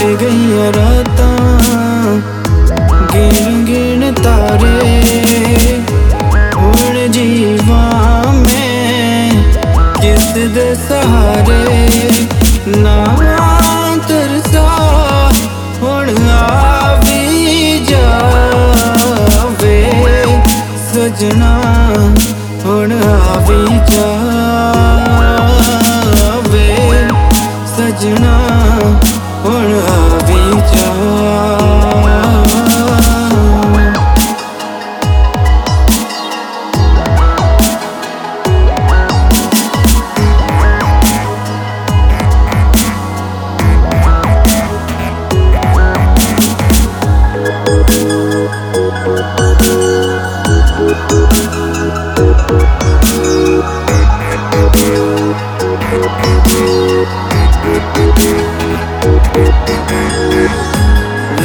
ਟੁੱਟ ਗਈਆਂ ਰਾਤਾਂ। ਗਿਣ ਗਿਣ ਤਾਰੇ ਹੁਣ ਜੀਵਾਂ ਮੈਂ ਕਿਸ ਦੇ ਸਹਾਰੇ। ਨਾ ਤਰਸਾ, ਹੁਣ ਆ ਵੀ ਜਾਵੇ। ਸਜਣਾ, ਹੁਣ ਆ ਵੀ ਜਾਵੇ। ਸਜਣਾ।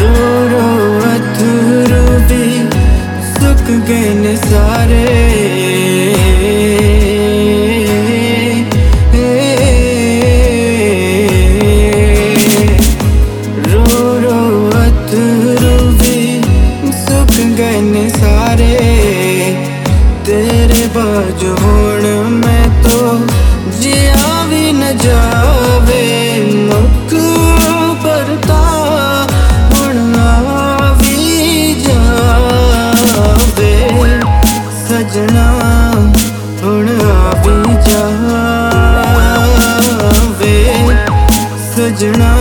ਰੋ ਰੋ ਅਥਰੂ ਵੀ ਸੁੱਕ ਗਏ ਨੇ ਤੇਰੇ ਬਾਝ ਹੁਣ ਮੈਂ ਤੋ ਜਿਆ ਵੀ ਨ ਜਾਵੇ ਮੁੱਖ ਪਰਤਾ ਹੁਣ ਆ ਵੀ ਜਾਵੇ। ਸਜਣਾ ਹੁਣ ਆ ਵੀ ਜਾਵੇ, ਸਜਣਾ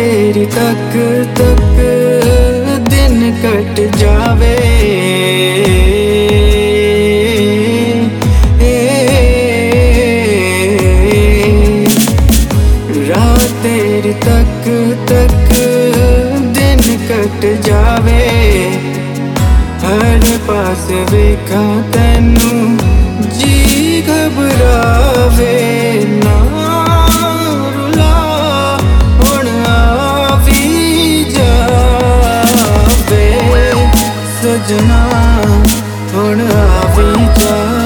ਤੇਰੀ ਤੱਕ ਤੱਕ ਦਿਨ ਕੱਟ ਜਾਵੇ। ਰਾਹ ਤੇਰੀ ਤੱਕ ਤੱਕ ਦਿਨ ਕੱਟ ਜਾਵੇ। ਹਰ ਪਾਸੇ ਵੇਖਾਂ ਤੈਨੂੰ ਜਾਵੇ ਸਜਣਾ ਹੁਣ ਆ ਵੀ ਜਾ